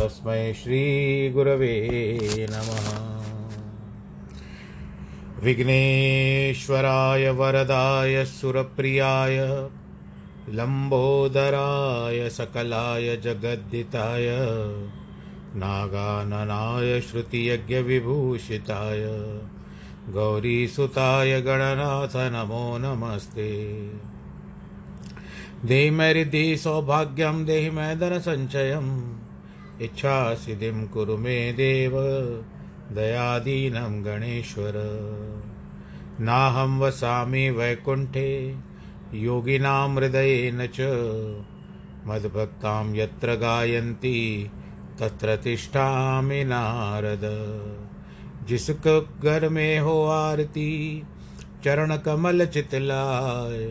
तस्मै श्रीगुरवे नमः। विघ्नेश्वराय वरदाय सुरप्रियाय, लम्बोदराय सकलाय जगद्दिताय, नागाननाय श्रुतियज्ञविभूषिताय, गौरीसुताय गणनाथ नमो नमस्ते। देहि मे रिद्धि सौभाग्यं देहि मे धनसञ्चयम् इच्छासिद्धिं कुरु मे देव, दयादीनं गणेश्वर। नाहं वसामि वैकुण्ठे, योगिनां हृदयेन च। मद्भक्तां यत्र गायन्ति, तत्र तिष्ठामि नारद। जिसक घर में हो आरती, चरण कमल चितलाय,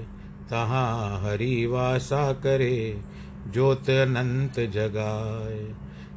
तहाँ हरि वासा करे, ज्योत अनंत जगाए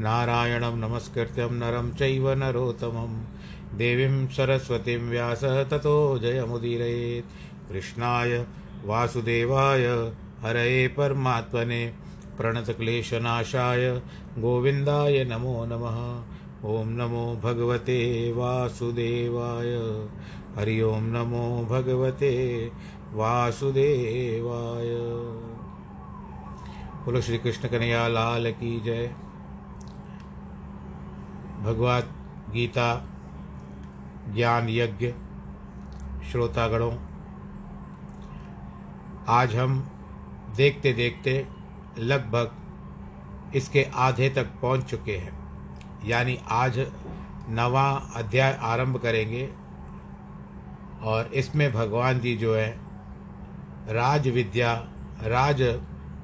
नारायणं नमस्कृत्यं नरं चैव नरोत्तमं। देवीं सरस्वतीं व्यास ततो जयमुदीरयेत्। कृष्णाय, वासुदेवाय, हरये परमात्मने। प्रणतक्लेशनाशाय, गोविन्दाय नमो नमः। ॐ नमो भगवते वासुदेवाय। हरि ओं नमो भगवते वासुदेवाय। बोलो श्री कृष्ण कन्हैया, लाल की जय। भगवत गीता, ज्ञान यज्ञ, श्रोतागणों, आज हम देखते देखते लगभग इसके आधे तक पहुँच चुके हैं। यानी आज नवा अध्याय आरंभ करेंगे और इसमें भगवान जी जो है राज विद्या राज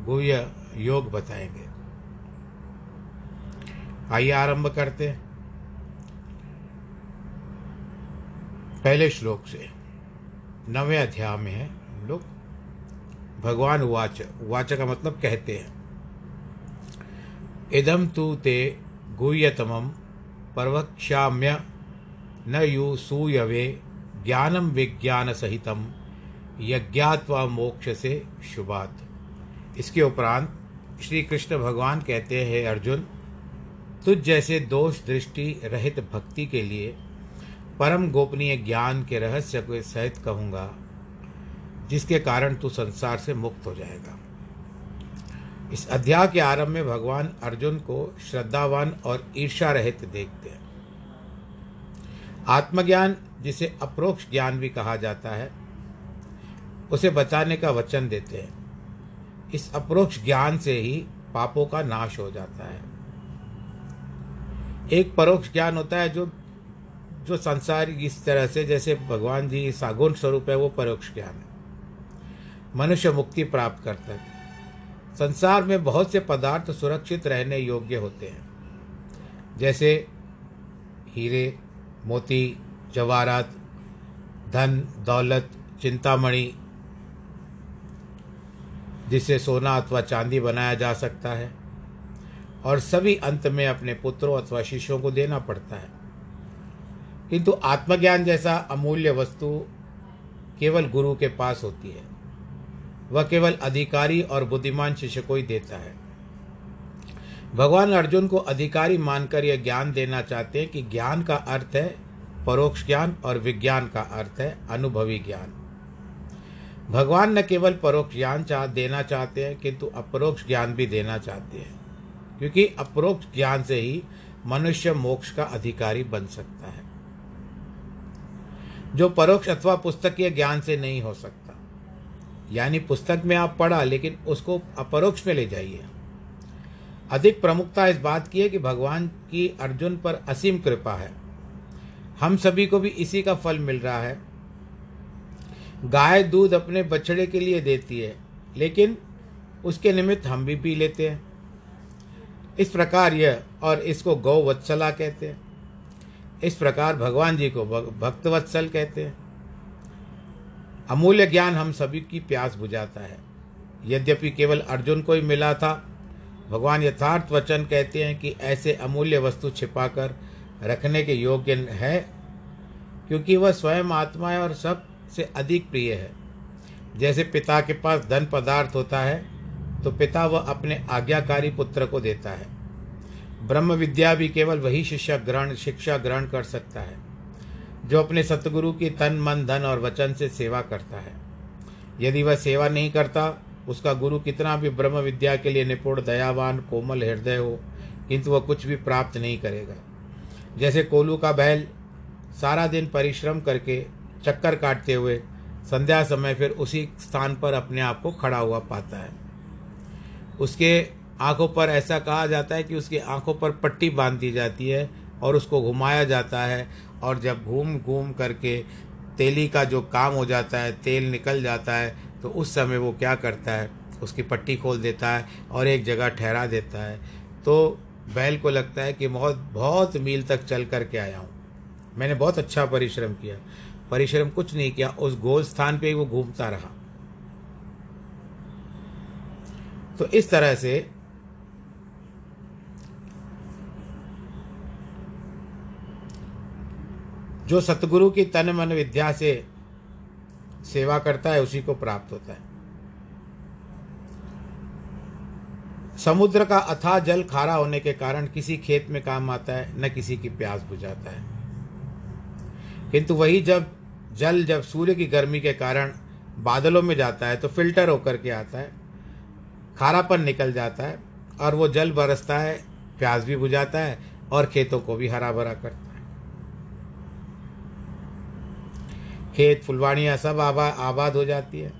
गुह्य योग बताएँगे। आइए आरंभ करते हैं। पहले श्लोक से। नवे अध्याय में है। हम लोग भगवान उवाच उवाच का मतलब कहते हैं। इदम तु ते गुह्यतमं प्रवक्ष्याम्य न यु सूयवे ज्ञानम विज्ञान सहितम यज्ञात्वा मोक्ष से शुभात। इसके उपरांत श्री कृष्ण भगवान कहते हैं, अर्जुन, तुझ जैसे दोष दृष्टि रहित भक्ति के लिए परम गोपनीय ज्ञान के रहस्य को सहित कहूँगा, जिसके कारण तू संसार से मुक्त हो जाएगा। इस अध्याय के आरंभ में भगवान अर्जुन को श्रद्धावान और ईर्षा रहित देखते हैं। आत्मज्ञान, जिसे अप्रोक्ष ज्ञान भी कहा जाता है, उसे बचाने का वचन देते हैं। इस अप्रोक्ष ज्ञान से ही पापों का नाश हो जाता है। एक परोक्ष ज्ञान होता है जो जो संसार इस तरह से, जैसे भगवान जी सागुण स्वरूप है, वो परोक्ष ज्ञान है। मनुष्य मुक्ति प्राप्त करता है। संसार में बहुत से पदार्थ सुरक्षित रहने योग्य होते हैं। जैसे हीरे, मोती, जवाहरात, धन, दौलत, चिंतामणि, जिसे सोना अथवा चांदी बनाया जा सकता है, और सभी अंत में अपने पुत्रों अथवा शिष्यों को देना पड़ता है। किंतु आत्मज्ञान जैसा अमूल्य वस्तु केवल गुरु के पास होती है। वह केवल अधिकारी और बुद्धिमान शिष्य को ही देता है। भगवान अर्जुन को अधिकारी मानकर यह ज्ञान देना चाहते हैं कि ज्ञान का अर्थ है परोक्ष ज्ञान और विज्ञान का अर्थ है अनुभवी ज्ञान। भगवान न केवल परोक्ष ज्ञान चाह देना चाहते हैं, किंतु अपरोक्ष ज्ञान भी देना चाहते हैं। क्योंकि अपरोक्ष ज्ञान से ही मनुष्य मोक्ष का अधिकारी बन सकता है। जो परोक्ष अथवा पुस्तकीय ज्ञान से नहीं हो सकता। यानी पुस्तक में आप पढ़ा, लेकिन उसको अपरोक्ष में ले जाइए। अधिक प्रमुखता इस बात की है कि भगवान की अर्जुन पर असीम कृपा है। हम सभी को भी इसी का फल मिल रहा है। गाय दूध अपने बछड़े के लिए देती है, लेकिन उसके निमित्त हम भी पी लेते हैं। इस प्रकार यह और इसको गौ वत्सला कहते हैं। इस प्रकार भगवान जी को भक्तवत्सल कहते हैं। अमूल्य ज्ञान हम सभी की प्यास बुझाता है। यद्यपि केवल अर्जुन को ही मिला था, भगवान यथार्थ वचन कहते हैं कि ऐसे अमूल्य वस्तु छिपाकर रखने के योग्य है, क्योंकि वह स्वयं आत्मा है और सबसे अधिक प्रिय है। जैसे पिता के पास धन पदार्थ होता है तो पिता वह अपने आज्ञाकारी पुत्र को देता है। ब्रह्म विद्या भी केवल वही शिक्षा ग्रहण शिक्षा ग्रहण कर सकता है, जो अपने सतगुरु की तन, मन, धन और वचन से सेवा करता है। यदि वह सेवा नहीं करता, उसका गुरु कितना भी ब्रह्म विद्या के लिए निपुण, दयावान, कोमल हृदय हो, किंतु वह कुछ भी प्राप्त नहीं करेगा। जैसे कोलू का बैल सारा दिन परिश्रम करके चक्कर काटते हुए संध्या समय फिर उसी स्थान पर अपने आप को खड़ा हुआ पाता है। उसके आँखों पर ऐसा कहा जाता है कि उसकी आँखों पर पट्टी बाँध दी जाती है और उसको घुमाया जाता है और जब घूम घूम करके तेली का जो काम हो जाता है, तेल निकल जाता है तो उस समय वो क्या करता है? उसकी पट्टी खोल देता है और एक जगह ठहरा देता है। तो बैल को लगता है कि बहुत बहुत मील तक चल कर के आया हूँ। मैंने बहुत अच्छा परिश्रम किया। परिश्रम कुछ नहीं किया, उस गोल स्थान पे ही वो घूमता रहा। तो इस तरह से जो सतगुरु की तन मन विद्या से सेवा करता है, उसी को प्राप्त होता है। समुद्र का अथाह जल खारा होने के कारण किसी खेत में काम आता है, न किसी की प्यास बुझाता है। किंतु वही जब जल, जब सूर्य की गर्मी के कारण बादलों में जाता है तो फ़िल्टर होकर के आता है, खारापन निकल जाता है, और वो जल बरसता है, प्यास भी बुझाता है, और खेतों को भी हरा भरा करता है। खेत, फुलवाड़ियाँ सब आबा आबाद हो जाती है।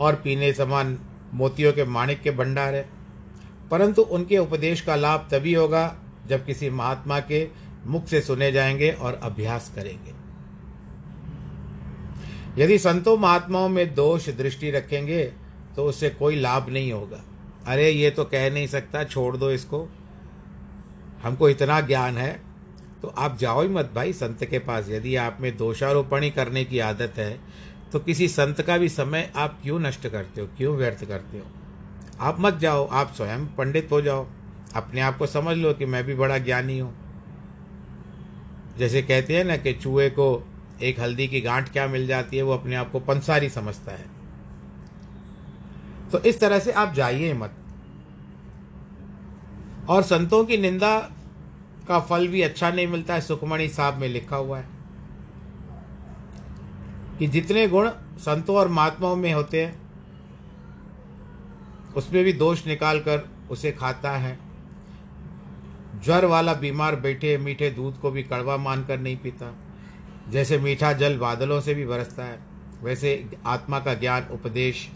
और पीने समान मोतियों के, माणिक के भंडार है। परंतु उनके उपदेश का लाभ तभी होगा जब किसी महात्मा के मुख से सुने जाएँगे और अभ्यास करेंगे। यदि संतों महात्माओं में दोष दृष्टि रखेंगे तो उससे कोई लाभ नहीं होगा। अरे, ये तो कह नहीं सकता, छोड़ दो इसको। हमको इतना ज्ञान है तो आप जाओ ही मत भाई संत के पास। यदि आप में दोषारोपण ही करने की आदत है तो किसी संत का भी समय आप क्यों नष्ट करते हो, क्यों व्यर्थ करते हो? आप मत जाओ, आप स्वयं पंडित हो जाओ। अपने आप को समझ लो कि मैं भी बड़ा ज्ञानी हूँ। जैसे कहते हैं ना कि चूहे को एक हल्दी की गांठ क्या मिल जाती है, वो अपने आप को पंसारी समझता है। तो इस तरह से आप जाइए मत। और संतों की निंदा का फल भी अच्छा नहीं मिलता है, सुखमणि साहब में लिखा हुआ है कि जितने गुण संतों और महात्माओं में होते हैं, उसमें भी दोष निकाल कर उसे खाता है। ज्वर वाला बीमार बैठे मीठे दूध को भी कड़वा मानकर नहीं पीता। जैसे मीठा जल बादलों से भी बरसता है, वैसे आत्मा का ज्ञान उपदेश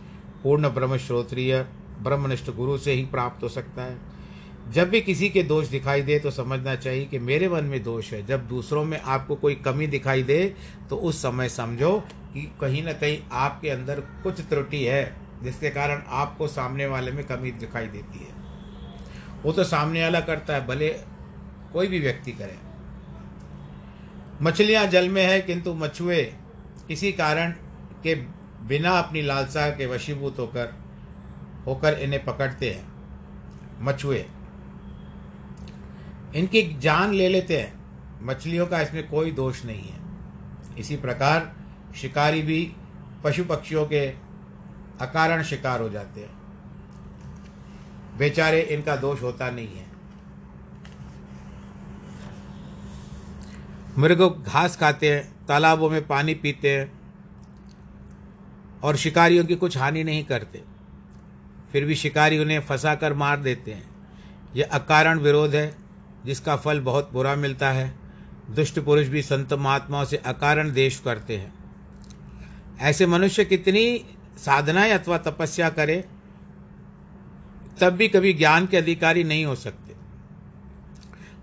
पूर्ण ब्रह्म श्रोत्रिय ब्रह्मनिष्ठ गुरु से ही प्राप्त हो सकता है। जब भी किसी के दोष दिखाई दे तो समझना चाहिए कि मेरे मन में दोष है। जब दूसरों में आपको कोई कमी दिखाई दे तो उस समय समझो कि कहीं ना कहीं आपके अंदर कुछ त्रुटि है, जिसके कारण आपको सामने वाले में कमी दिखाई देती है। वो तो सामने वाला करता है, भले कोई भी व्यक्ति करे। मछलियाँ जल में है, किंतु मछुए किसी कारण के बिना अपनी लालसा के वशीभूत होकर होकर इन्हें पकड़ते हैं। मछुए इनकी जान ले लेते हैं। मछलियों का इसमें कोई दोष नहीं है। इसी प्रकार शिकारी भी पशु पक्षियों के अकारण शिकार हो जाते हैं। बेचारे इनका दोष होता नहीं है। मृग घास खाते हैं, तालाबों में पानी पीते हैं और शिकारियों की कुछ हानि नहीं करते। फिर भी शिकारी उन्हें फंसा कर मार देते हैं। यह अकारण विरोध है। जिसका फल बहुत बुरा मिलता है। दुष्ट पुरुष भी संत महात्माओं से अकारण देश करते हैं। ऐसे मनुष्य कितनी साधनाएँ अथवा तपस्या करे, तब भी कभी ज्ञान के अधिकारी नहीं हो सकते।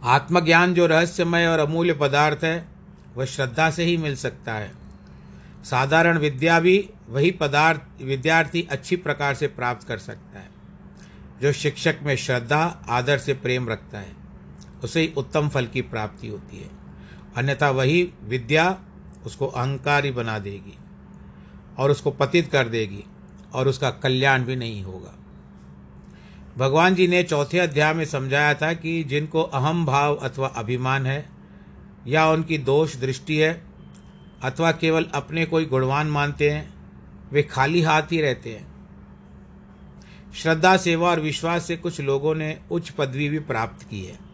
आत्मज्ञान जो रहस्यमय और अमूल्य पदार्थ है, वह श्रद्धा से ही मिल सकता है। साधारण विद्या भी वही पदार्थ, विद्यार्थी अच्छी प्रकार से प्राप्त कर सकता है, जो शिक्षक में श्रद्धा, आदर से प्रेम रखता है। उसे ही उत्तम फल की प्राप्ति होती है। अन्यथा वही विद्या उसको अहंकारी बना देगी और उसको पतित कर देगी और उसका कल्याण भी नहीं होगा। भगवान जी ने चौथे अध्याय में समझाया था कि जिनको अहम भाव अथवा अभिमान है या उनकी दोष दृष्टि है अथवा केवल अपने कोई गुणवान मानते हैं, वे खाली हाथ ही रहते हैं। श्रद्धा, सेवा और विश्वास से कुछ लोगों ने उच्च पदवी भी प्राप्त की है।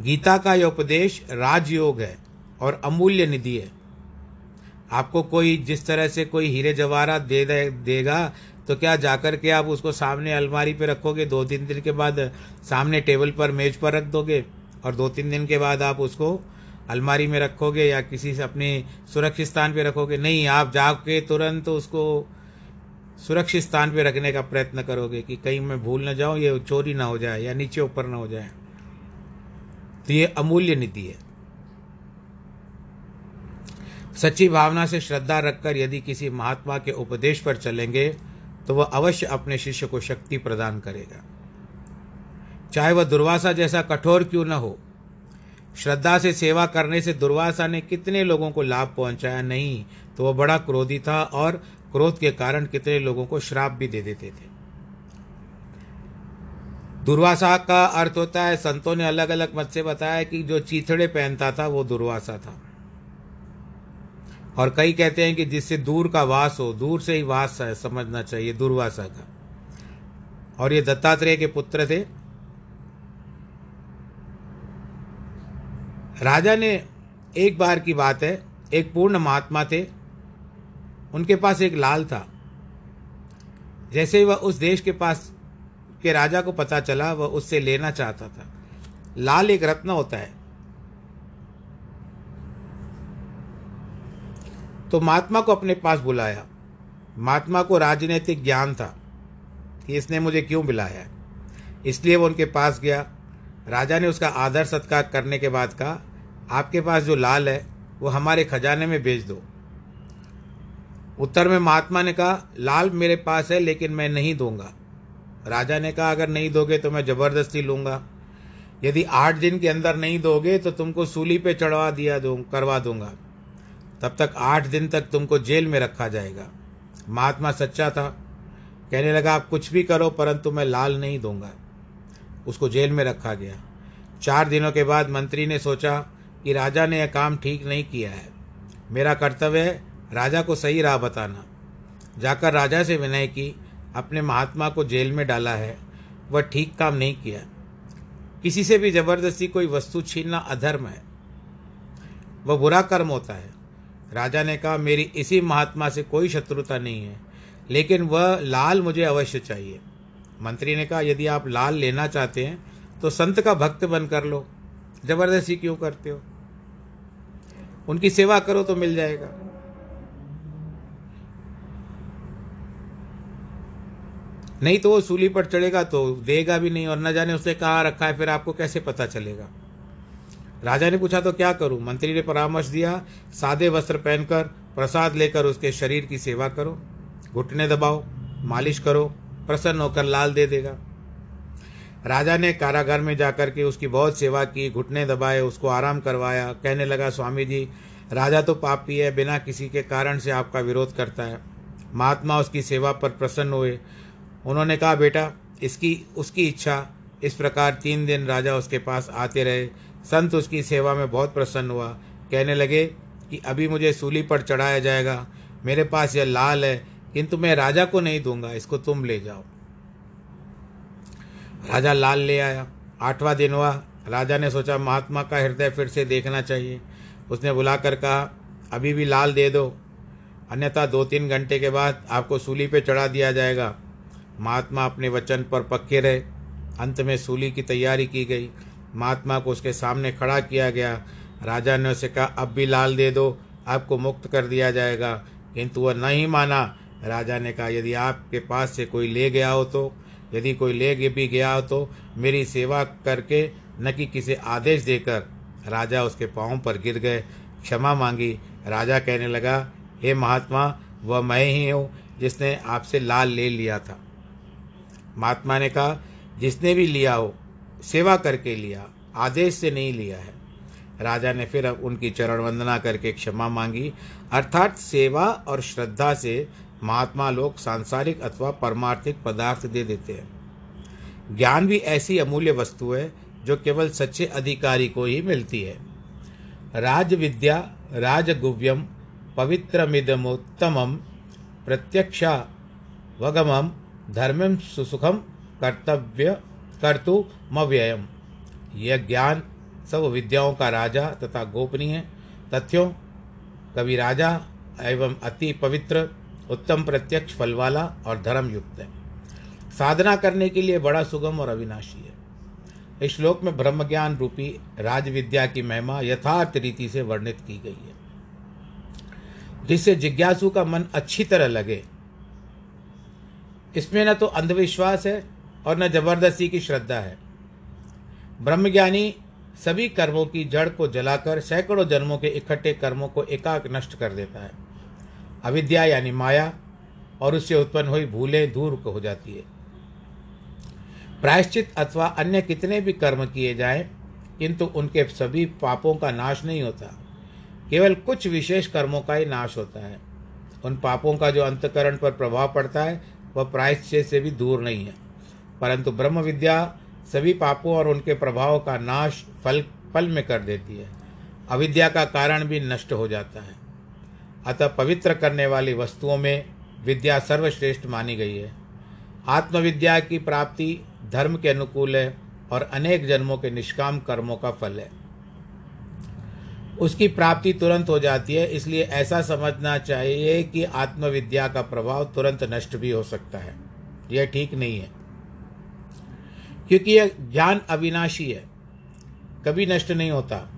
गीता का यह उपदेश राजयोग है और अमूल्य निधि है। आपको कोई जिस तरह से कोई हीरे जवाहरात दे दे, देगा तो क्या जाकर के आप उसको सामने अलमारी पे रखोगे? दो तीन दिन के बाद सामने टेबल पर मेज पर रख दोगे और दो तीन दिन के बाद आप उसको अलमारी में रखोगे या किसी से अपने सुरक्षित स्थान पे रखोगे? नहीं आप जाके तुरंत तो उसको सुरक्षित स्थान पे रखने का प्रयत्न करोगे कि कहीं मैं भूल ना जाऊँ ये चोरी ना हो जाए या नीचे ऊपर ना हो जाए। तो ये अमूल्य निधि है। सच्ची भावना से श्रद्धा रखकर यदि किसी महात्मा के उपदेश पर चलेंगे तो वह अवश्य अपने शिष्य को शक्ति प्रदान करेगा। चाहे वह दुर्वासा जैसा कठोर क्यों न हो, श्रद्धा से सेवा करने से दुर्वासा ने कितने लोगों को लाभ पहुँचाया? नहीं तो वह बड़ा क्रोधी था और क्रोध के कारण कितने लोगों को श्राप भी दे देते थे। दुर्वासा का अर्थ होता है, संतों ने अलग अलग मत से बताया कि जो चीथड़े पहनता था, वो दुर्वासा था। और कई कहते हैं कि जिससे दूर का वास हो, दूर से ही वास है, समझना चाहिए, दुर्वासा का। और ये दत्तात्रेय के पुत्र थे। राजा ने एक बार की बात है, एक पूर्ण महात्मा थे। उनके पास एक लाल था। जैसे ही वह उस देश के पास के राजा को पता चला, वह उससे लेना चाहता था। लाल एक रत्न होता है। तो महात्मा को अपने पास बुलाया। महात्मा को राजनीतिक ज्ञान था। कि इसने मुझे क्यों बुलाया इसलिए वो उनके पास गया। राजा ने उसका आदर सत्कार करने के बाद कहा, आपके पास जो लाल है, वो हमारे खजाने में भेज दो। उत्तर में महात्मा ने कहा, लाल मेरे पास है, लेकिन मैं नहीं दूँगा। राजा ने कहा, अगर नहीं दोगे तो मैं ज़बरदस्ती लूँगा। यदि आठ दिन के अंदर नहीं दोगे तो तुमको सूली पे चढ़वा दिया दू, करवा दूँगा। तब तक आठ दिन तक तुमको जेल में रखा जाएगा। महात्मा सच्चा था। कहने लगा, आप कुछ भी करो, परंतु मैं लाल नहीं दूँगा। उसको जेल में रखा गया। चार दिनों के बाद मंत्री ने सोचा कि राजा ने यह काम ठीक नहीं किया है। मेरा कर्तव्य है राजा को सही राह बताना। जाकर राजा से विनय की अपने महात्मा को जेल में डाला है, वह ठीक काम नहीं किया। किसी से भी ज़बरदस्ती कोई वस्तु छीनना अधर्म है। वह बुरा कर्म होता है। राजा ने कहा, मेरी इसी महात्मा से कोई शत्रुता नहीं है, लेकिन वह लाल मुझे अवश्य चाहिए। मंत्री ने कहा, यदि आप लाल लेना चाहते हैं तो संत का भक्त बन कर लो। ज़बरदस्ती क्यों करते हो? उनकी सेवा करो तो मिल जाएगा। नहीं तो वो सूली पर चढ़ेगा तो देगा भी नहीं और न जाने उसने कहाँ रखा है, फिर आपको कैसे पता चलेगा? राजा ने पूछा तो क्या करूँ? मंत्री ने परामर्श दिया, सादे वस्त्र पहनकर प्रसाद लेकर उसके शरीर की सेवा करो, घुटने दबाओ, मालिश करो, प्रसन्न होकर लाल दे देगा। राजा ने कारागार में जाकर के उसकी बहुत सेवा की, घुटने दबाए, उसको आराम करवाया, कहने लगा स्वामी जी राजा तो पापी है बिना किसी के कारण से आपका विरोध करता है। महात्मा उसकी सेवा पर प्रसन्न हुए उन्होंने कहा, बेटा, इसकी, उसकी इच्छा, इस प्रकार तीन दिन राजा उसके पास आते रहे। संत उसकी सेवा में बहुत प्रसन्न हुआ। कहने लगे कि अभी मुझे सूली पर चढ़ाया जाएगा। मेरे पास यह लाल है, किंतु मैं राजा को नहीं दूँगा, इसको तुम ले जाओ। राजा लाल ले आया। आठवां दिन हुआ। राजा ने सोचा, महात्मा का हृदय फिर से देखना चाहिए। उसने बुलाकर कहा, अभी भी लाल दे दो। अन्यथा दो तीन घंटे के बाद आपको सूली पे चढ़ा दिया जाएगा। महात्मा अपने वचन पर पक्के रहे। अंत में सूली की तैयारी की गई। महात्मा को उसके सामने खड़ा किया गया। राजा ने उसे कहा, अब भी लाल दे दो, आपको मुक्त कर दिया जाएगा। किंतु वह नहीं माना। राजा ने कहा, यदि आपके पास से कोई ले गया हो तो यदि कोई ले भी गया हो तो मेरी सेवा करके न कि किसी आदेश देकर। राजा उसके पाँव पर गिर गए। क्षमा मांगी। राजा कहने लगा, हे महात्मा, वह मैं ही हूँ जिसने आपसे लाल ले लिया था। महात्मा ने कहा, जिसने भी लिया हो, सेवा करके लिया, आदेश से नहीं लिया है। राजा ने फिर उनकी चरण वंदना करके क्षमा मांगी। अर्थात सेवा और श्रद्धा से महात्मा लोग सांसारिक अथवा परमार्थिक पदार्थ दे देते हैं। ज्ञान भी ऐसी अमूल्य वस्तु है, जो केवल सच्चे अधिकारी को ही मिलती है। राज विद्या राजगुव्यम पवित्रमिदमोत्तम प्रत्यक्षा धर्मम सुसुखम कर्तव्य कर्तु मव्ययम। यह ज्ञान सब विद्याओं का राजा तथा गोपनीय तथ्यों, कवि राजा एवं अति पवित्र, उत्तम प्रत्यक्ष फल वाला और धर्म युक्त है। साधना करने के लिए बड़ा सुगम और अविनाशी है। इस श्लोक में ब्रह्म ज्ञान रूपी राज विद्या की महिमा यथार्थ रीति से वर्णित की गई है। जिससे जिज्ञासु का मन अच्छी तरह लगे इसमें न तो अंधविश्वास है और न ज़बरदस्ती की श्रद्धा है। ब्रह्मज्ञानी सभी कर्मों की जड़ को जलाकर सैकड़ों जन्मों के इकट्ठे कर्मों को एकाक नष्ट कर देता है। अविद्या यानी माया और उससे उत्पन्न हुई भूलें दूर हो जाती है। प्रायश्चित अथवा अन्य कितने भी कर्म किए जाएँ, किंतु उनके सभी पापों का नाश नहीं होता। केवल कुछ विशेष कर्मों का ही नाश होता है। उन पापों का जो अंतकरण पर प्रभाव पड़ता है वह प्रायश्चित से भी दूर नहीं है। परंतु ब्रह्म विद्या सभी पापों और उनके प्रभाव का नाश फल पल में कर देती है। अविद्या का कारण भी नष्ट हो जाता है। अतः पवित्र करने वाली वस्तुओं में विद्या सर्वश्रेष्ठ मानी गई है। आत्मविद्या की प्राप्ति धर्म के अनुकूल है और अनेक जन्मों के निष्काम कर्मों का फल है। उसकी प्राप्ति तुरंत हो जाती है, इसलिए ऐसा समझना चाहिए कि आत्मविद्या का प्रभाव तुरंत नष्ट भी हो सकता है। यह ठीक नहीं है। क्योंकि यह ज्ञान अविनाशी है। कभी नष्ट नहीं होता।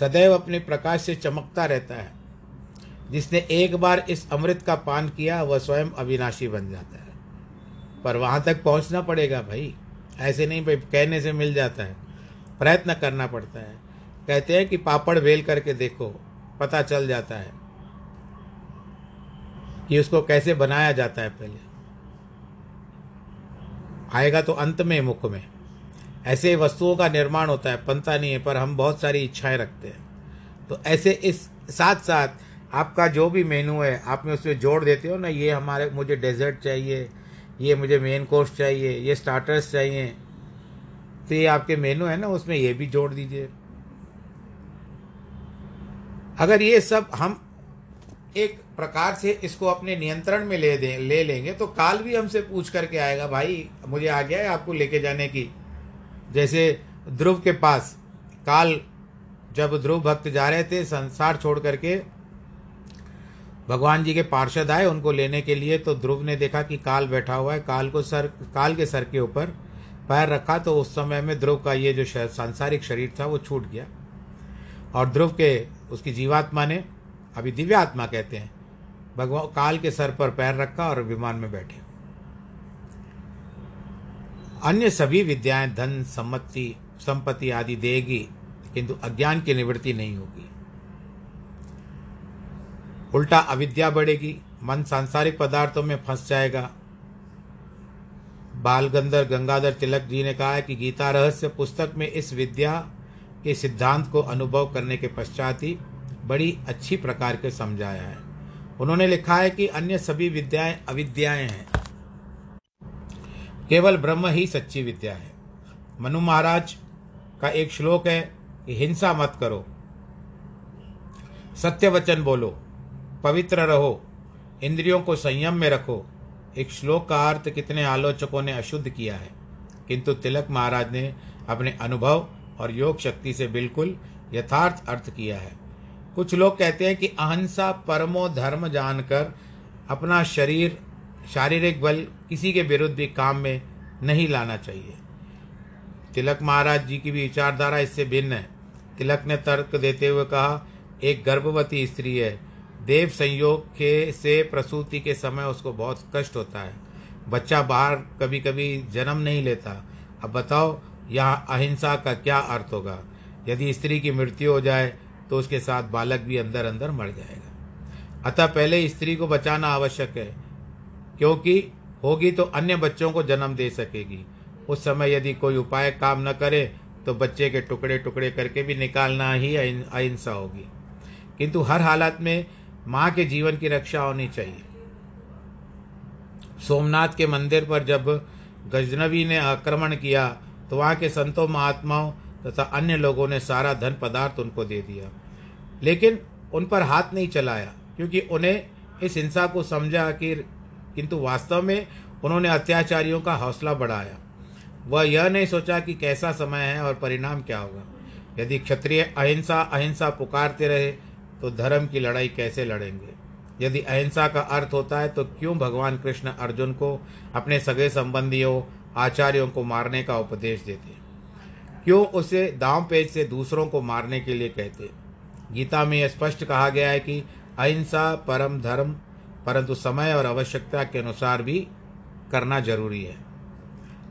सदैव अपने प्रकाश से चमकता रहता है। जिसने एक बार इस अमृत का पान किया, वह स्वयं अविनाशी बन जाता है। पर वहाँ तक पहुँचना पड़ेगा भाई। ऐसे नहीं भाई, कहने से मिल जाता है। प्रयत्न करना पड़ता है। कहते हैं कि पापड़ वेल करके देखो, पता चल जाता है कि उसको कैसे बनाया जाता है पहले। आएगा तो अंत में, मुख में। ऐसे वस्तुओं का निर्माण होता है, पंता नहीं है, पर हम बहुत सारी इच्छाएँ रखते हैं। तो ऐसे इस साथ साथ आपका जो भी मेनू है, आप में उसमें जोड़ देते हो ना, ये हमारे, मुझे डेजर्ट चाहिए, ये मुझे मेन कोर्स चाहिए, ये स्टार्टर्स चाहिए तो ये आपके मेनू है ना, उसमें ये भी जोड़ दीजिए। अगर ये सब हम एक प्रकार से इसको अपने नियंत्रण में ले दें, ले लेंगे तो काल भी हमसे पूछ करके आएगा, भाई, मुझे आ गया है आपको लेके जाने की। जैसे ध्रुव के पास, काल जब ध्रुव भक्त जा रहे थे, संसार छोड़ करके, भगवान जी के पार्षद आए उनको लेने के लिए तो ध्रुव ने देखा कि काल बैठा हुआ है, काल को सर, काल के सर के ऊपर पैर रखा तो उस समय में ध्रुव का ये जो सांसारिक शरीर था, वो छूट गया। और ध्रुव के उसकी जीवात्मा ने, अभी दिव्यात्मा कहते हैं भगवान काल के सर पर पैर रखा और विमान में बैठे। अन्य सभी विद्याएँ धन सम्मति संपत्ति आदि देगी, किंतु अज्ञान की निवृत्ति नहीं होगी। उल्टा अविद्या बढ़ेगी, मन सांसारिक पदार्थों में फंस जाएगा। बालगंधर गंगाधर तिलक जी ने कहा है कि गीता रहस्य पुस्तक में इस विद्या के सिद्धांत को अनुभव करने के पश्चात ही बड़ी अच्छी प्रकार के समझाया है। उन्होंने लिखा है कि अन्य सभी विद्याएँ अविद्याएँ हैं। केवल ब्रह्म ही सच्ची विद्या है। मनु महाराज का एक श्लोक है कि हिंसा मत करो। सत्य वचन बोलो, पवित्र रहो, इंद्रियों को संयम में रखो। एक श्लोक का अर्थ कितने आलोचकों ने अशुद्ध किया है। किंतु तिलक महाराज ने अपने अनुभव और योग शक्ति से बिल्कुल यथार्थ अर्थ किया है। कुछ लोग कहते हैं कि अहिंसा परमो धर्म जानकर अपना शरीर, शारीरिक बल किसी के विरुद्ध भी काम में नहीं लाना चाहिए। तिलक महाराज जी की भी विचारधारा इससे भिन्न है। तिलक ने तर्क देते हुए कहा, एक गर्भवती स्त्री है। देव संयोग के, से प्रसूति के समय उसको बहुत कष्ट होता है। बच्चा बाहर कभी कभी जन्म नहीं लेता। अब बताओ यहाँ अहिंसा का क्या अर्थ होगा? यदि स्त्री की मृत्यु हो जाए तो उसके साथ बालक भी अंदर अंदर मर जाएगा। अतः पहले स्त्री को बचाना आवश्यक है, क्योंकि होगी तो अन्य बच्चों को जन्म दे सकेगी। उस समय यदि कोई उपाय काम न करे तो बच्चे के टुकड़े टुकड़े करके भी निकालना ही अहिंसा होगी। किंतु हर हालत में माँ के जीवन की रक्षा होनी चाहिए। सोमनाथ के मंदिर पर जब गजनवी ने आक्रमण किया तो वहाँ के संतों, महात्माओं तथा अन्य लोगों ने सारा धन पदार्थ उनको दे दिया। लेकिन उन पर हाथ नहीं चलाया, क्योंकि उन्हें इस हिंसा को समझा कि किंतु वास्तव में उन्होंने अत्याचारियों का हौसला बढ़ाया। वह यह नहीं सोचा कि कैसा समय है और परिणाम क्या होगा। यदि क्षत्रिय अहिंसा अहिंसा पुकारते रहे तो धर्म की लड़ाई कैसे लड़ेंगे? यदि अहिंसा का अर्थ होता है तो क्यों भगवान कृष्ण अर्जुन को अपने सगे संबंधियों आचार्यों को मारने का उपदेश देते। क्यों उसे दाम पेज से दूसरों को मारने के लिए कहते? गीता में यह स्पष्ट कहा गया है कि अहिंसा परम धर्म, परंतु समय और आवश्यकता के अनुसार भी करना ज़रूरी है।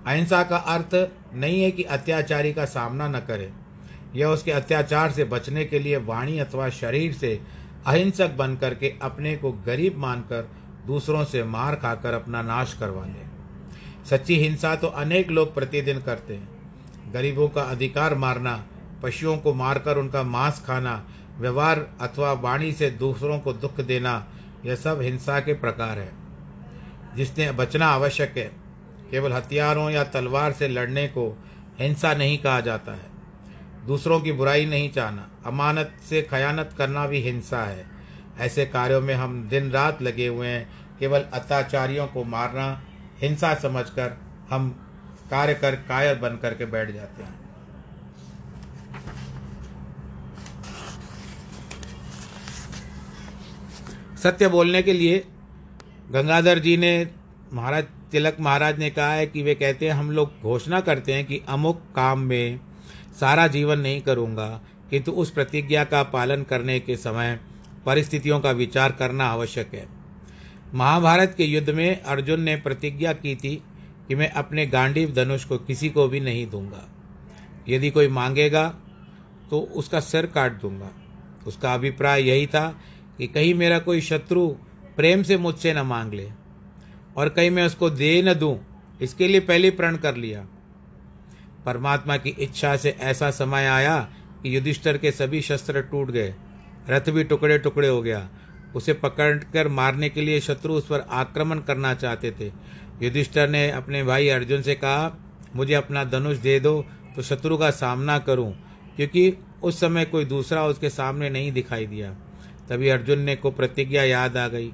अहिंसा का अर्थ नहीं है कि अत्याचारी का सामना न करे यह उसके अत्याचार से बचने के लिए वाणी अथवा शरीर से अहिंसक बन करके अपने को गरीब मानकर दूसरों से मार खाकर अपना नाश करवा ले। सच्ची हिंसा तो अनेक लोग प्रतिदिन करते हैं। गरीबों का अधिकार मारना, पशुओं को मारकर उनका मांस खाना, व्यवहार अथवा वाणी से दूसरों को दुख देना, यह सब हिंसा के प्रकार है। जिसने बचना आवश्यक है, केवल हथियारों या तलवार से लड़ने को हिंसा नहीं कहा जाता है। दूसरों की बुराई नहीं चाहना, अमानत से खयानत करना भी हिंसा है। ऐसे कार्यों में हम दिन रात लगे हुए हैं, केवल अत्याचारियों को मारना हिंसा समझकर हम कार्य कर, कायर बन करके बैठ जाते हैं। सत्य बोलने के लिए गंगाधर जी ने, महाराज, तिलक महाराज ने कहा है कि वे कहते हैं, हम लोग घोषणा करते हैं कि अमुक काम में सारा जीवन नहीं करूँगा, किंतु उस प्रतिज्ञा का पालन करने के समय परिस्थितियों का विचार करना आवश्यक है। महाभारत के युद्ध में अर्जुन ने प्रतिज्ञा की थी कि मैं अपने गांडीव धनुष को किसी को भी नहीं दूँगा। यदि कोई मांगेगा तो उसका सिर काट दूँगा। उसका अभिप्राय यही था कि कहीं मेरा कोई शत्रु प्रेम से मुझसे न मांग ले और कहीं मैं उसको दे न दूँ, इसके लिए पहले प्रण कर लिया। परमात्मा की इच्छा से ऐसा समय आया कि युधिष्ठर के सभी शस्त्र टूट गए, रथ भी टुकड़े टुकड़े हो गया उसे पकड़कर मारने के लिए शत्रु उस पर आक्रमण करना चाहते थे। युधिष्ठर ने अपने भाई अर्जुन से कहा, मुझे अपना धनुष दे दो तो शत्रु का सामना करूँ, क्योंकि उस समय कोई दूसरा उसके सामने नहीं दिखाई दिया। तभी अर्जुन ने को प्रतिज्ञा याद आ गई।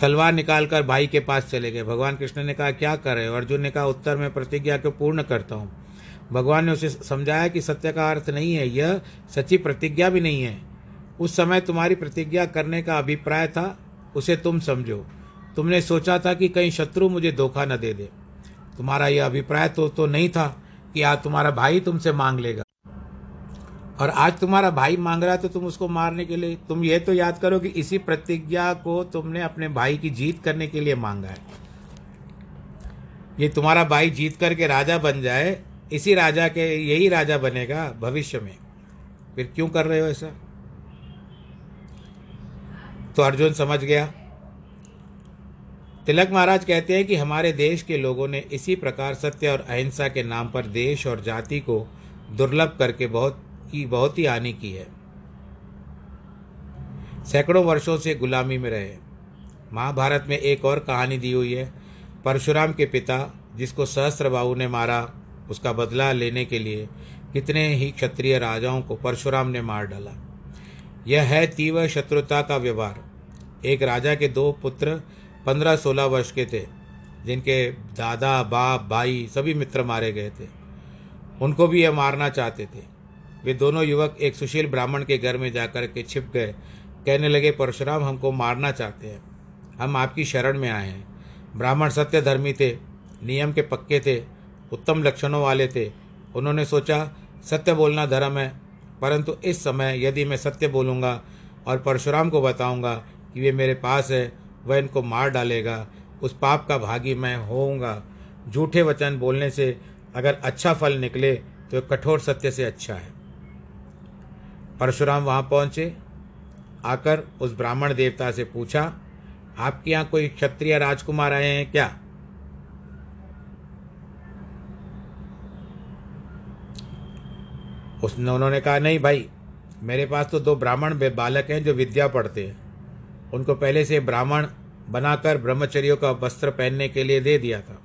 तलवार निकालकर भाई के पास चले गए। भगवान कृष्ण ने कहा, क्या कर रहे हो? अर्जुन ने कहा, उत्तर में प्रतिज्ञा को पूर्ण करता हूँ। भगवान ने उसे समझाया कि सत्य का अर्थ नहीं है, यह सच्ची प्रतिज्ञा भी नहीं है। उस समय तुम्हारी प्रतिज्ञा करने का अभिप्राय था, उसे तुम समझो। तुमने सोचा था कि कहीं शत्रु मुझे धोखा न दे दे। तुम्हारा यह अभिप्राय तो तो नहीं था कि आज तुम्हारा भाई तुमसे मांग लेगा। और आज तुम्हारा भाई मांग रहा है तो तुम उसको मारने के लिए, तुम ये तो याद करो कि इसी प्रतिज्ञा को तुमने अपने भाई की जीत करने के लिए मांगा है। ये तुम्हारा भाई जीत करके राजा बन जाए इसी राजा के, यही राजा बनेगा भविष्य में। फिर क्यों कर रहे हो ऐसा? तो अर्जुन समझ गया। तिलक महाराज कहते हैं कि हमारे देश के लोगों ने इसी प्रकार सत्य और अहिंसा के नाम पर देश और जाति को दुर्लभ करके बहुत की बहुत ही हानि की है। सैकड़ों वर्षों से गुलामी में रहे। महाभारत में एक और कहानी दी हुई है, परशुराम के पिता, जिसको सहस्त्रबाहु ने मारा। उसका बदला लेने के लिए कितने ही क्षत्रिय राजाओं को परशुराम ने मार डाला। यह है तीव्र शत्रुता का व्यवहार। एक राजा के दो पुत्र पंद्रह सोलह वर्ष के थे, जिनके दादा, बाप, भाई सभी मित्र मारे गए थे। उनको भी यह मारना चाहते थे। वे दोनों युवक एक सुशील ब्राह्मण के घर में जाकर के छिप गए। कहने लगे, परशुराम, हमको मारना चाहते हैं। हम आपकी शरण में आए हैं। ब्राह्मण सत्य धर्मी थे, नियम के पक्के थे उत्तम लक्षणों वाले थे। उन्होंने सोचा, सत्य बोलना धर्म है, परंतु इस समय यदि मैं सत्य बोलूँगा और परशुराम को बताऊँगा कि वे मेरे पास है, वह इनको मार डालेगा, उस पाप का भागी मैं होऊँगा। झूठे वचन बोलने से अगर अच्छा फल निकले तो कठोर सत्य से अच्छा है। परशुराम वहाँ पहुँचे, आकर उस ब्राह्मण देवता से पूछा, आपके यहाँ कोई क्षत्रिय राजकुमार आए हैं क्या? उसने उन्होंने कहा, नहीं भाई, मेरे पास तो दो ब्राह्मण बालक हैं जो विद्या पढ़ते हैं। उनको पहले से ब्राह्मण बनाकर ब्रह्मचर्यों का वस्त्र पहनने के लिए दे दिया था।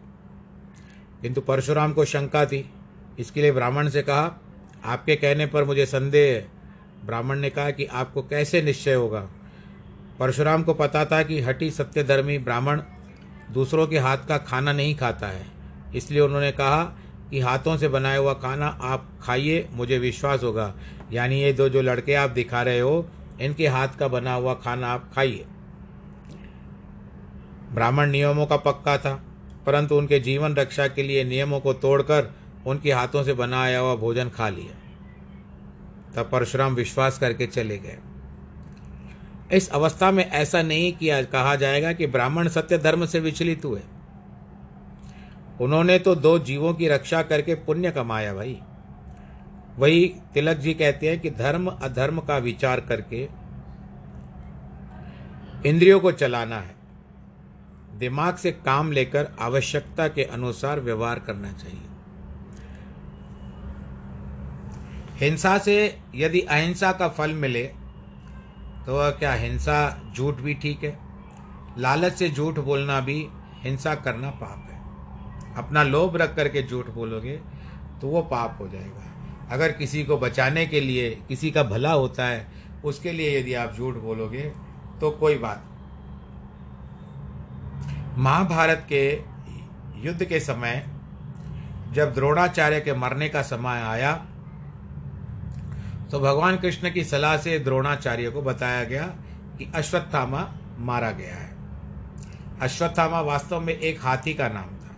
किंतु परशुराम को शंका थी। इसके लिए ब्राह्मण से कहा, आपके कहने पर मुझे संदेह है। ब्राह्मण ने कहा कि आपको कैसे निश्चय होगा? परशुराम को पता था कि हटी सत्यधर्मी ब्राह्मण दूसरों के हाथ का खाना नहीं खाता है। इसलिए उन्होंने कहा कि हाथों से बनाया हुआ खाना आप खाइए, मुझे विश्वास होगा। यानी ये दो जो लड़के आप दिखा रहे हो, इनके हाथ का बना हुआ खाना आप खाइए। ब्राह्मण नियमों का पक्का था, परंतु उनके जीवन रक्षा के लिए नियमों को तोड़कर उनके हाथों से बनाया हुआ भोजन खा लिया। तब परशुराम विश्वास करके चले गए। इस अवस्था में ऐसा नहीं किया, कहा जाएगा कि ब्राह्मण सत्य धर्म से विचलित हुए। उन्होंने तो दो जीवों की रक्षा करके पुण्य कमाया भाई। वही तिलक जी कहते हैं कि धर्म, अधर्म का विचार करके इंद्रियों को चलाना है। दिमाग से काम लेकर आवश्यकता के अनुसार व्यवहार करना चाहिए। हिंसा से यदि अहिंसा का फल मिले तो क्या हिंसा झूठ भी ठीक है? लालच से झूठ बोलना भी हिंसा करना पाप है। अपना लोभ रख करके झूठ बोलोगे तो वो पाप हो जाएगा। अगर किसी को बचाने के लिए किसी का भला होता है, उसके लिए यदि आप झूठ बोलोगे तो कोई बात महाभारत के युद्ध के समय, जब द्रोणाचार्य के मरने का समय आया तो भगवान कृष्ण की सलाह से द्रोणाचार्य को बताया गया कि अश्वत्थामा मारा गया है। अश्वत्थामा वास्तव में एक हाथी का नाम था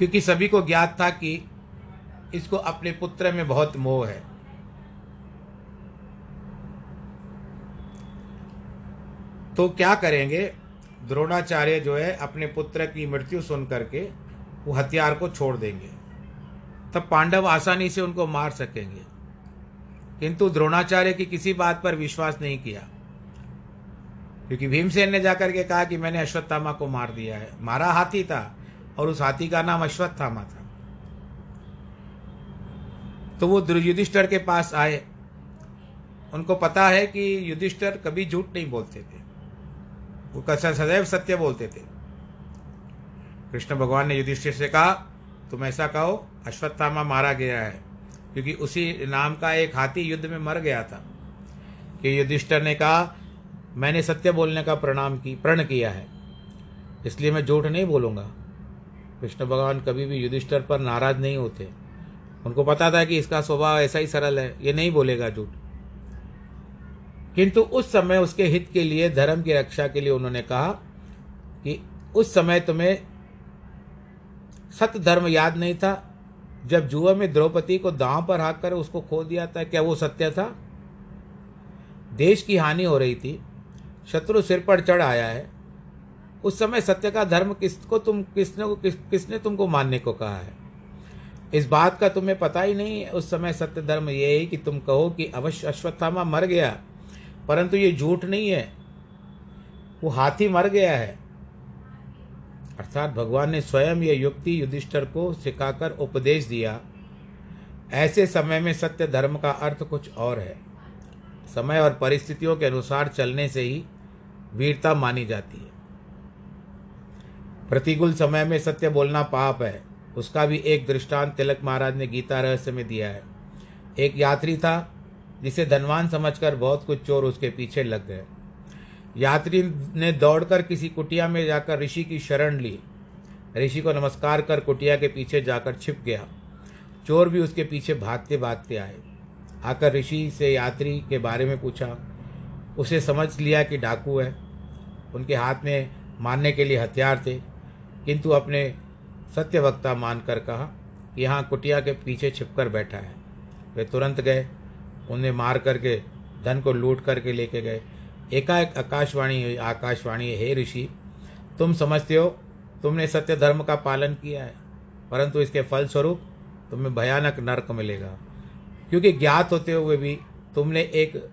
क्योंकि सभी को ज्ञात था कि इसको अपने पुत्र में बहुत मोह है। तो क्या करेंगे? द्रोणाचार्य जो है, अपने पुत्र की मृत्यु सुन करके वो हथियार को छोड़ देंगे। तब पांडव आसानी से उनको मार सकेंगे। किंतु द्रोणाचार्य की किसी बात पर विश्वास नहीं किया। क्योंकि भीमसेन ने जाकर के कहा कि मैंने अश्वत्थामा को मार दिया है। मारा हाथी था। और उस हाथी का नाम अश्वत्थामा था तो वो युधिष्ठर के पास आए। उनको पता है कि युधिष्ठर कभी झूठ नहीं बोलते थे। वो सदैव सत्य बोलते थे। कृष्ण भगवान ने युधिष्ठिर से कहा, तुम ऐसा कहो, अश्वत्थामा मारा गया है, क्योंकि उसी नाम का एक हाथी युद्ध में मर गया था। कि युधिष्ठर ने कहा, मैंने सत्य बोलने का प्रणाम की, प्रण किया है, इसलिए मैं झूठ नहीं बोलूँगा। कृष्ण भगवान कभी भी युधिष्ठर पर नाराज़ नहीं होते। उनको पता था कि इसका स्वभाव ऐसा ही सरल है, ये नहीं बोलेगा झूठ। किंतु उस समय उसके हित के लिए, धर्म की रक्षा के लिए उन्होंने कहा कि उस समय तुम्हें सत्य धर्म याद नहीं था। जब जुआ में द्रौपदी को दांव पर हाक कर उसको खो दिया था, क्या वो सत्य था? देश की हानि हो रही थी। शत्रु सिर पर चढ़ आया है। उस समय सत्य का धर्म किसको तुम किसने को किस, किसने तुमको मानने को कहा है? इस बात का तुम्हें पता ही नहीं उस समय सत्य धर्म ये है कि तुम कहो कि अवश्य अश्वत्थामा मर गया परंतु ये झूठ नहीं है। वो हाथी मर गया है। अर्थात भगवान ने स्वयं यह युक्ति युधिष्ठर को सिखाकर उपदेश दिया। ऐसे समय में सत्य धर्म का अर्थ कुछ और है। समय और परिस्थितियों के अनुसार चलने से ही वीरता मानी जाती है। प्रतिकूल समय में सत्य बोलना पाप है। उसका भी एक दृष्टांत तिलक महाराज ने गीता रहस्य में दिया है। एक यात्री था, जिसे धनवान समझकर बहुत कुछ चोर उसके पीछे लग गए। यात्री ने दौड़कर किसी कुटिया में जाकर ऋषि की शरण ली। ऋषि को नमस्कार कर कुटिया के पीछे जाकर छिप गया। चोर भी उसके पीछे भागते भागते आए। आकर ऋषि से यात्री के बारे में पूछा, उसे समझ लिया कि डाकू है? उनके हाथ में मारने के लिए हथियार थे? किंतु अपने सत्यवक्ता मानकर कहा कि यहाँ कुटिया के पीछे छिपकर बैठा है। वे तुरंत गए, उन्हें मार करके, धन को लूट करके लेके गए। एकाएक आकाशवाणी आकाशवाणी, हे ऋषि, तुम समझते हो, तुमने सत्य धर्म का पालन किया है, परंतु इसके फलस्वरूप तुम्हें भयानक नरक मिलेगा। क्योंकि ज्ञात होते हुए भी तुमने एक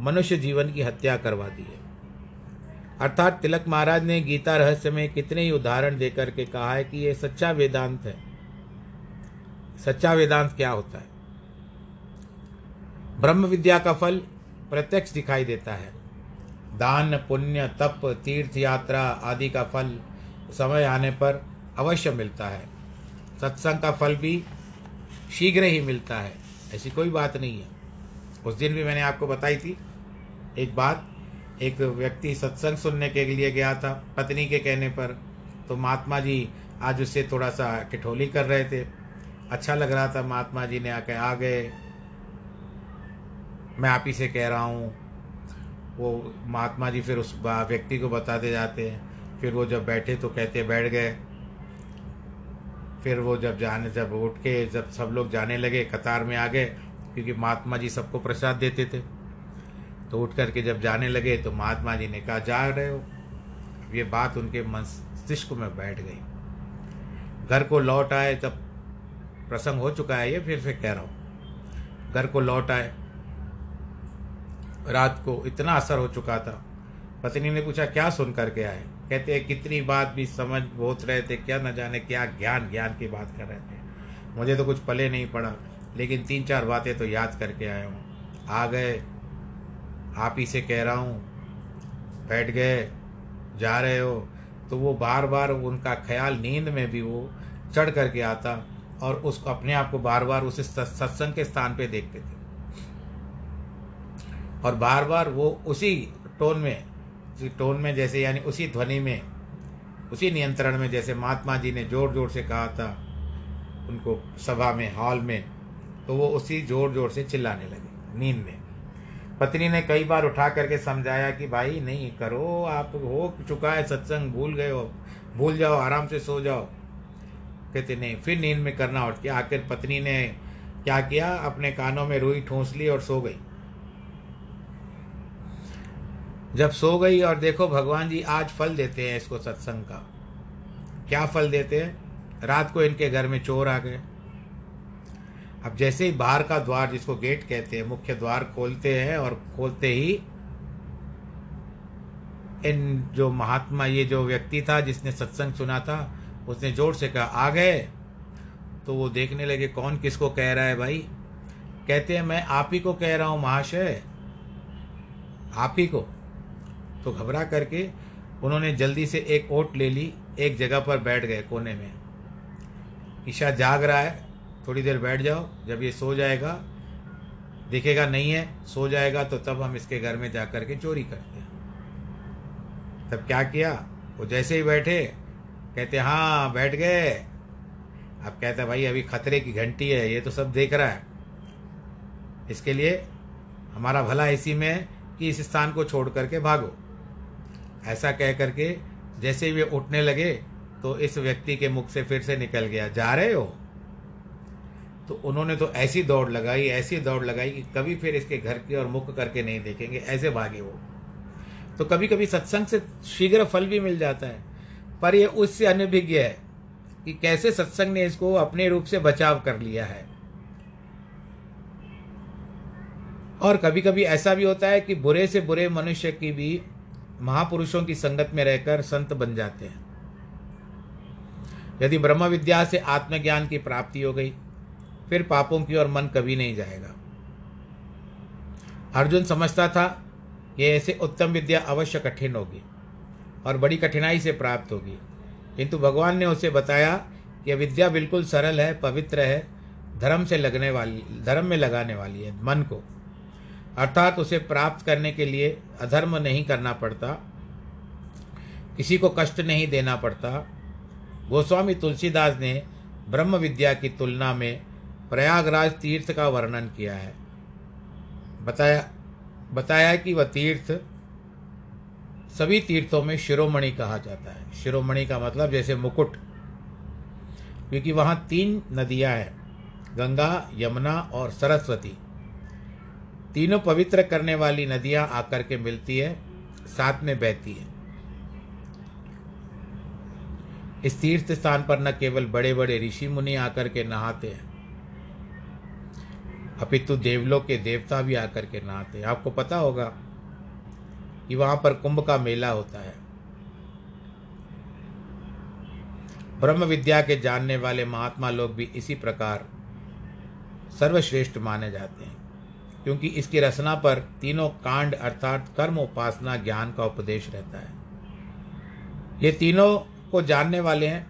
मनुष्य जीवन की हत्या करवा दी है। अर्थात तिलक महाराज ने गीता रहस्य में कितने ही उदाहरण देकर के कहा है कि ये सच्चा वेदांत है। सच्चा वेदांत क्या होता है? ब्रह्म विद्या का फल प्रत्यक्ष दिखाई देता है। दान, पुण्य, तप, तीर्थ यात्रा आदि का फल समय आने पर अवश्य मिलता है। सत्संग का फल भी शीघ्र ही मिलता है। ऐसी कोई बात नहीं है। उस दिन भी मैंने आपको बताई थी, एक बात एक व्यक्ति सत्संग सुनने के लिए गया था, पत्नी के कहने पर तो महात्मा जी आज उससे थोड़ा सा किठोली कर रहे थे। अच्छा लग रहा था, महात्मा जी ने आके, आ गए। मैं आप ही से कह रहा हूँ। वो महात्मा जी फिर उस व्यक्ति को बताते जाते हैं। फिर वो जब बैठे तो कहते, बैठ गए। फिर वो जब जाने, जब उठ के, जब सब लोग जाने लगे, कतार में आ गए, क्योंकि महात्मा जी सबको प्रसाद देते थे। तो उठ करके जब जाने लगे तो महात्मा जी ने कहा, जा रहे हो? ये बात उनके मस्तिष्क में बैठ गई। घर को लौट आए, तब प्रसंग हो चुका है, ये फिर से कह रहा हूँ। घर को लौट आए। रात को इतना असर हो चुका था। पत्नी ने पूछा, क्या सुन करके आए? कहते हैं, कितनी बात भी समझ बहुत रहे थे, क्या न जाने क्या ज्ञान ज्ञान की बात कर रहे थे। मुझे तो कुछ पले नहीं पड़ा, लेकिन तीन चार बातें तो याद करके आया हूँ। आ गए आप ही से कह रहा हूँ, बैठ गए, जा रहे हो। तो वो बार बार उनका ख्याल नींद में भी वो चढ़ करके आता और उसको अपने आप को बार बार उसे सत्संग के स्थान पे देखते थे। और बार बार वो उसी टोन में टोन में जैसे, यानी उसी ध्वनि में, उसी नियंत्रण में जैसे महात्मा जी ने ज़ोर ज़ोर से कहा था, उनको सभा में, हॉल में तो वो उसी ज़ोर ज़ोर से चिल्लाने लगे, नींद में। पत्नी ने कई बार उठा करके समझाया कि भाई, नहीं करो, आप हो चुका है सत्संग, भूल गए हो, भूल जाओ, आराम से सो जाओ। कहते, नहीं, फिर नींद में करना उठ क्या? आखिर पत्नी ने क्या किया? अपने कानों में रुई ठूंस ली और सो गई। जब सो गई और देखो, भगवान जी आज फल देते हैं इसको सत्संग का। क्या फल देते हैं? रात को इनके घर में चोर आ गए। अब जैसे ही बाहर का द्वार जिसको गेट कहते हैं, मुख्य द्वार खोलते हैं और खोलते ही इन जो महात्मा, ये जो व्यक्ति था जिसने सत्संग सुना था, उसने ज़ोर से कहा, आ गए? तो वो देखने लगे, कौन किसको कह रहा है भाई? कहते हैं, मैं आप ही को कह रहा हूँ, महाशय। आप ही को। तो घबरा करके उन्होंने जल्दी से एक ओट ले ली, एक जगह पर बैठ गए कोने में। ईशा जाग रहा है थोड़ी देर बैठ जाओ, जब ये सो जाएगा, दिखेगा नहीं है, सो जाएगा तो तब हम इसके घर में जा कर के चोरी करते हैं। तब क्या किया? वो जैसे ही बैठे, कहते हाँ बैठ गए। अब कहते, भाई, अभी खतरे की घंटी है, ये तो सब देख रहा है। इसके लिए हमारा भला इसी में है कि इस स्थान को छोड़ करके भागो। ऐसा कह करके जैसे ही वे उठने लगे तो इस व्यक्ति के मुख से फिर से निकल गया, जा रहे हो? तो उन्होंने तो ऐसी दौड़ लगाई, ऐसी दौड़ लगाई कि कभी फिर इसके घर की और मुख करके नहीं देखेंगे, ऐसे भागे वो। तो कभी कभी सत्संग से शीघ्र फल भी मिल जाता है, पर यह उससे अनभिज्ञ है कि कैसे सत्संग ने इसको अपने रूप से बचाव कर लिया है। और कभी कभी ऐसा भी होता है कि बुरे से बुरे मनुष्य की भी महापुरुषों की संगत में रहकर संत बन जाते हैं। यदि ब्रह्म विद्या से आत्मज्ञान की प्राप्ति हो गई फिर पापों की ओर मन कभी नहीं जाएगा। अर्जुन समझता था कि ऐसे उत्तम विद्या अवश्य कठिन होगी और बड़ी कठिनाई से प्राप्त होगी। किंतु भगवान ने उसे बताया कि विद्या बिल्कुल सरल है, पवित्र है, धर्म से लगने वाली, धर्म में लगाने वाली है, मन को। अर्थात उसे प्राप्त करने के लिए अधर्म नहीं करना पड़ता, किसी को कष्ट नहीं देना पड़ता। गोस्वामी तुलसीदास ने ब्रह्म विद्या की तुलना में प्रयागराज तीर्थ का वर्णन किया है। बताया बताया कि वह तीर्थ सभी तीर्थों में शिरोमणि कहा जाता है। शिरोमणि का मतलब जैसे मुकुट, क्योंकि वहाँ तीन नदियाँ हैं, गंगा, यमुना और सरस्वती। तीनों पवित्र करने वाली नदियाँ आकर के मिलती है, साथ में बहती है। इस तीर्थ स्थान पर न केवल बड़े बड़े ऋषि मुनि आकर के नहाते हैं अपितु देवलों के देवता भी आकर के नहाते हैं। आपको पता होगा कि वहाँ पर कुंभ का मेला होता है। ब्रह्म विद्या के जानने वाले महात्मा लोग भी इसी प्रकार सर्वश्रेष्ठ माने जाते हैं, क्योंकि इसकी रचना पर तीनों कांड अर्थात कर्म, उपासना, ज्ञान का उपदेश रहता है। ये तीनों को जानने वाले हैं।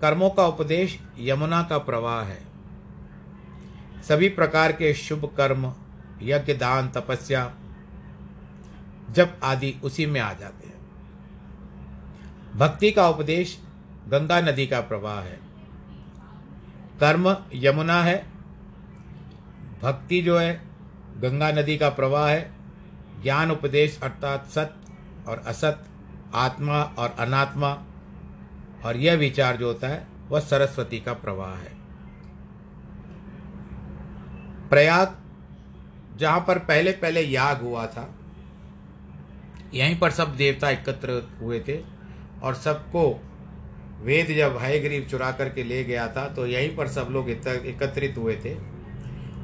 कर्मों का उपदेश यमुना का प्रवाह है। सभी प्रकार के शुभ कर्म, यज्ञ, दान, तपस्या जब आदि उसी में आ जाते हैं। भक्ति का उपदेश गंगा नदी का प्रवाह है। कर्म यमुना है। भक्ति जो है, गंगा नदी का प्रवाह है। ज्ञान उपदेश अर्थात सत और असत, आत्मा और अनात्मा, और यह विचार जो होता है, वह सरस्वती का प्रवाह है। प्रयाग, जहाँ पर पहले पहले याग हुआ था। यहीं पर सब देवता एकत्र हुए थे और सबको वेद जब हयग्रीव चुरा करके ले गया था तो यहीं पर सब लोग एकत्रित हुए थे।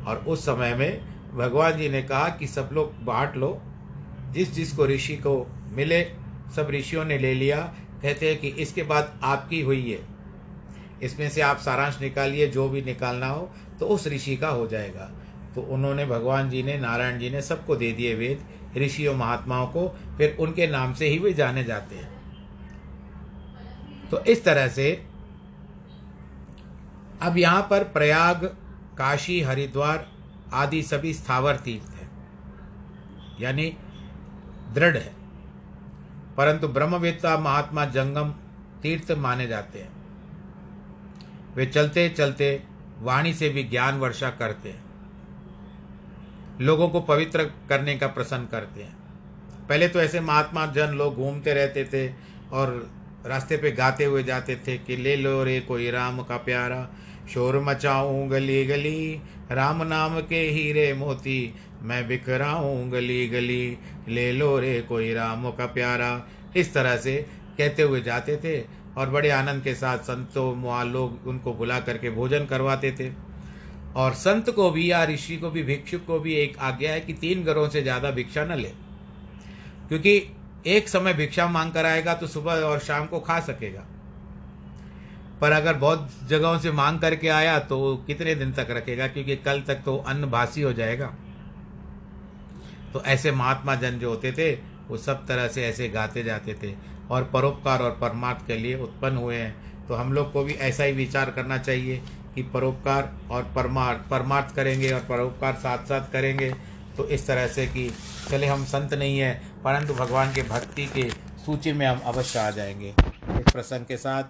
और उस समय में भगवान जी ने कहा कि सब लोग बांट लो। जिस जिसको ऋषि को मिले, सब ऋषियों ने ले लिया। कहते हैं कि इसके बाद आपकी हुई है। इसमें से आप सारांश निकालिए, जो भी निकालना हो तो उस ऋषि का हो जाएगा। तो उन्होंने, भगवान जी ने, नारायण जी ने सबको दे दिए वेद ऋषियों महात्माओं को, फिर उनके नाम से ही वे जाने जाते हैं। तो इस तरह से, अब यहाँ पर प्रयाग, काशी, हरिद्वार आदि सभी स्थावर तीर्थ हैं। यानी दृढ़ है। परंतु ब्रह्मवेत्ता महात्मा जंगम तीर्थ माने जाते हैं। वे चलते चलते वाणी से भी ज्ञान वर्षा करते हैं। लोगों को पवित्र करने का प्रसन्न करते हैं। पहले तो ऐसे महात्मा जन लोग घूमते रहते थे और रास्ते पे गाते हुए जाते थे कि ले लो रे कोई राम का प्यारा, शोर मचाऊं गली गली, राम नाम के हीरे मोती, मैं बिखराऊं गली गली, ले लो रे कोई राम का प्यारा। इस तरह से कहते हुए जाते थे। और बड़े आनंद के साथ संतों वहाँ लोग उनको बुला करके भोजन करवाते थे। और संत को भी, या ऋषि को भी, भिक्षुक को भी एक आज्ञा है कि तीन घरों से ज़्यादा भिक्षा न ले। क्योंकि एक समय भिक्षा मांग कर आएगा तो सुबह और शाम को खा सकेगा। पर अगर बहुत जगहों से मांग करके आया तो कितने दिन तक रखेगा? क्योंकि कल तक तो अन्न भासी हो जाएगा। तो ऐसे महात्मा जन जो होते थे, वो सब तरह से ऐसे गाते जाते थे। और परोपकार और परमार्थ के लिए उत्पन्न हुए हैं। तो हम लोग को भी ऐसा ही विचार करना चाहिए कि परोपकार और परमार्थ परमार्थ करेंगे और परोपकार साथ साथ करेंगे। तो इस तरह से कि चले, हम संत नहीं हैं, परंतु भगवान के भक्ति के सूची में हम अवश्य आ जाएँगे। इस प्रसंग के साथ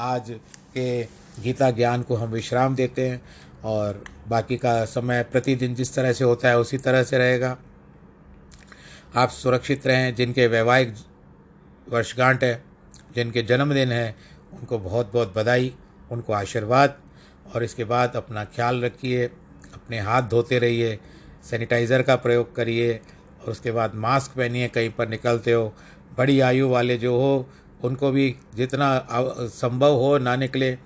आज के गीता ज्ञान को हम विश्राम देते हैं और बाकी का समय प्रतिदिन जिस तरह से होता है उसी तरह से रहेगा। आप सुरक्षित रहें, जिनके वैवाहिक वर्षगांठ है, जिनके जन्मदिन है, उनको बहुत बहुत बधाई, उनको आशीर्वाद, और इसके बाद अपना ख्याल रखिए, अपने हाथ धोते रहिए, सैनिटाइज़र का प्रयोग करिए, और उसके बाद मास्क पहनिए, कहीं पर निकलते हो, बड़ी आयु वाले जो हो, उनको भी जितना संभव हो ना निकले,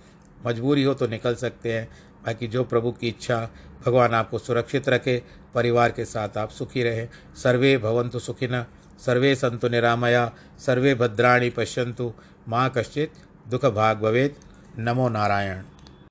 मजबूरी हो तो निकल सकते हैं, बाकी जो प्रभु की इच्छा, भगवान आपको सुरक्षित रखे, परिवार के साथ आप सुखी रहें, सर्वे भवंतु सुखिन सर्वे संतु निरामया सर्वे भद्राणी पश्यन्तु। माँ कश्चित दुख भाग नमो नारायण।